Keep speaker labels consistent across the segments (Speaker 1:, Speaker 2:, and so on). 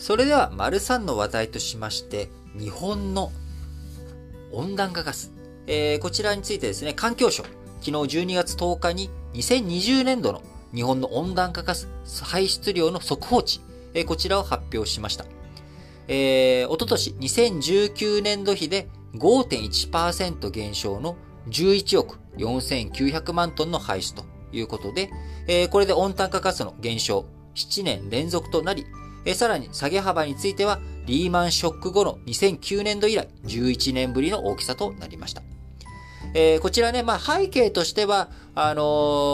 Speaker 1: それでは、丸3の話題としまして、日本の温暖化ガス。えー、こちらについてですね、環境省、昨日12月10日に2020年度の日本の温暖化ガス排出量の速報値、えー、こちらを発表しました。えー、おととし2019年度比で5.1%減少の11億4900万トンの排出ということで、えー、これで温暖化ガスの減少7年連続となり、え、さらに下げ幅についてはリーマンショック後の2009年度以来11年ぶりの大きさとなりました。えー、こちらね、まあ、背景としては、あの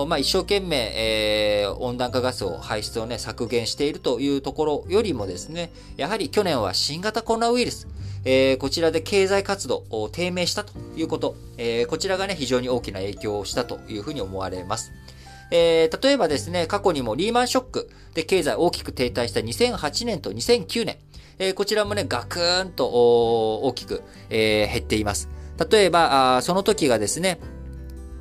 Speaker 1: ー、まあ、一生懸命、えー、温暖化ガスを排出をね、削減しているというところよりもですね、やはり去年は新型コロナウイルス、えー、こちらで経済活動を低迷したということ、えー、こちらがね、非常に大きな影響をしたというふうに思われます。えー、例えばですね、過去にもリーマンショックで経済大きく停滞した2008年と2009年、えー、こちらもね、ガクーンと大きく、えー、減っています。例えば、その時がですね、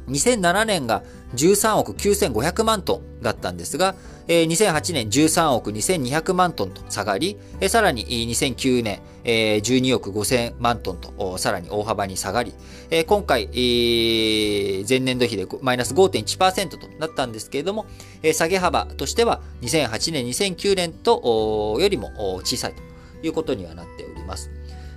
Speaker 1: 2007年が13億9500万トンだったんですが、2008年13億2200万トンと下がり、さらに2009年12億5000万トンとさらに大幅に下がり、今回前年度比でマイナス5.1%となったんですけれども、下げ幅としては2008年2009年とよりも小さいということにはなっております。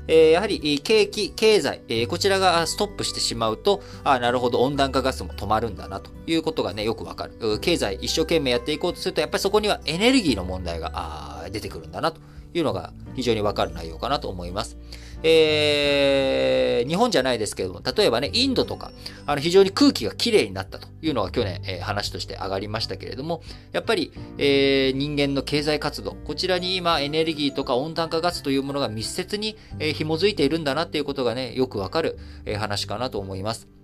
Speaker 1: えやはり景気、経済、えこちらがストップしてしまうと、あなるほど温暖化ガスも止まるんだなということがね、よくわかる。経済一生懸命やっていこうとすると、やっぱりそこにはエネルギーの問題が出てくるんだなというのが非常にわかる内容かなと思います。えー、日本じゃないですけども、例えばね、インドとか、あの、非常に空気がきれいになったというのが去年、えー、話として上がりましたけれども、やっぱり、えー、人間の経済活動、こちらに今、エネルギーとか温暖化ガスというものが密接に、えー、紐づいているんだなっていうことがね、よくわかる、えー、話かなと思います。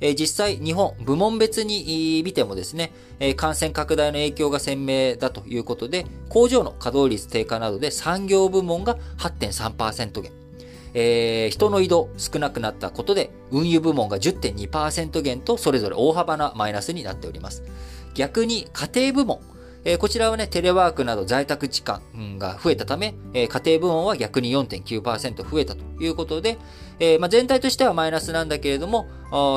Speaker 1: え実際日本、部門別に見てもですね、え感染拡大の影響が鮮明だということで、工場の稼働率低下などで産業部門が8.3%減。えー、人の移動少なくなったことで、運輸部門が10.2%減と、それぞれ大幅なマイナスになっております。逆に家庭部門、えー、こちらはね、テレワークなど在宅時間が増えたため、えー、家庭部門は逆に4.9%増えたということで、えー、まあ、全体としてはマイナスなんだけれども、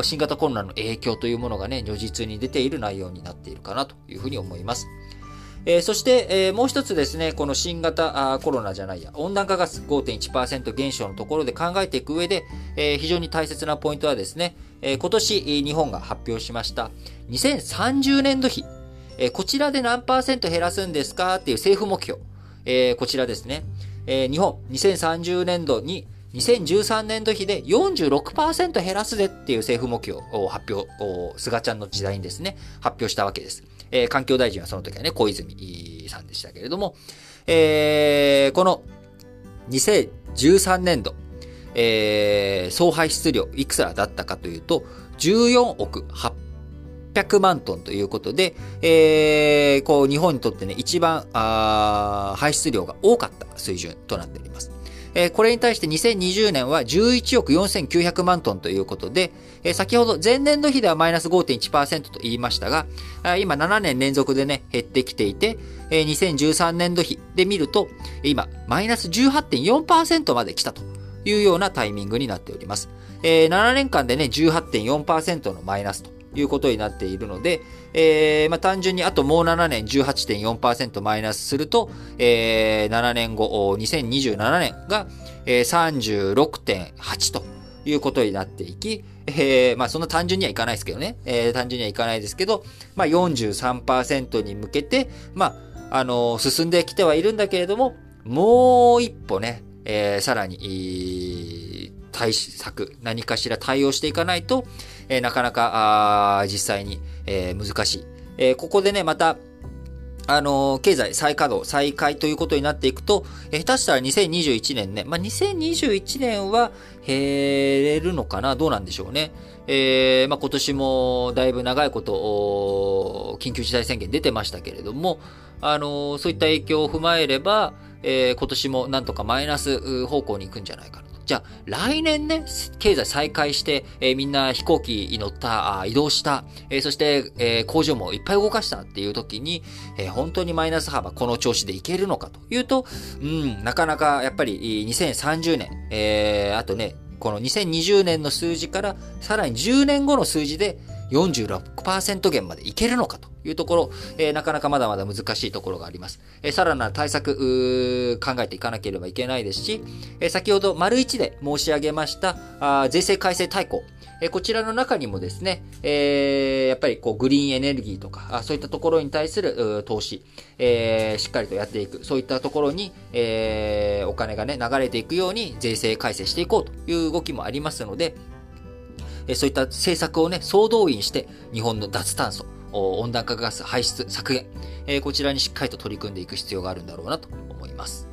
Speaker 1: 新型コロナの影響というものがね、如実に出ている内容になっているかなというふうに思います。えー、そして、えー、もう一つですね、この新型コロナじゃないや、温暖化ガス5.1%減少のところで考えていく上で、えー、非常に大切なポイントはですね、今年日本が発表しました2030年度比、えこちらで何パーセント減らすんですかっていう政府目標、えこちらですね、え日本2030年度に2013年度比で46%減らすぜっていう政府目標を発表、菅ちゃんの時代にですね、発表したわけです。えー、環境大臣はその時はね、小泉さんでしたけれども、えー、この2013年度、えー、総排出量いくつらだったかというと、14億800万トンということで、えー、こう、日本にとってね、一番、あ排出量が多かった水準となっております。えこれに対して2020年は11億4900万トンということで、え先ほど前年度比ではマイナス5.1%と言いましたが、今7年連続でね、減ってきていて、え2013年度比で見ると、今、マイナス18.4%まで来たというようなタイミングになっております。え7年間でね、18.4%のマイナスということになっているので、えー、まあ、単純にあともう7年18.4%マイナスすると、えー、7年後、2027年が、えー、36.8ということになっていき、えー、まあそんな単純にはいかないですけどね、えー、単純にはいかないですけど、まあ43%に向けて、まあ、あのー、進んできてはいるんだけれども、もう一歩ね、えー、さらに、対策、何かしら対応していかないと、えー、なかなか、あ実際に、えー、難しい。えー、ここでね、また、あの、経済再稼働、再開ということになっていくと、え、下手したら2021年ね、まあ、2021年は減れるのかなどうなんでしょうね。えー、まあ、今年もだいぶ長いこと、緊急事態宣言出てましたけれども、あの、そういった影響を踏まえれば、えー、今年もなんとかマイナス方向に行くんじゃないかなじゃあ、来年ね、経済再開して、えー、みんな飛行機に乗った、あ移動した、えー、そして、えー、工場もいっぱい動かしたっていう時に、え本当にマイナス幅この調子でいけるのかというと、うん、なかなかやっぱり2030年、えあとね、この2020年の数字からさらに10年後の数字で46%減までいけるのかというところ、えー、なかなかまだまだ難しいところがあります。えー、さらなる対策、考えていかなければいけないですし、えー、先ほど丸1で申し上げましたあ税制改正大綱、えこちらの中にもですね、えー、やっぱりこうグリーンエネルギーとか、あそういったところに対する投資、えー、しっかりとやっていく、そういったところに、えー、お金がね、流れていくように税制改正していこうという動きもありますので、えそういった政策をね、総動員して、日本の脱炭素、温暖化ガス排出削減、えこちらにしっかりと取り組んでいく必要があるんだろうなと思います。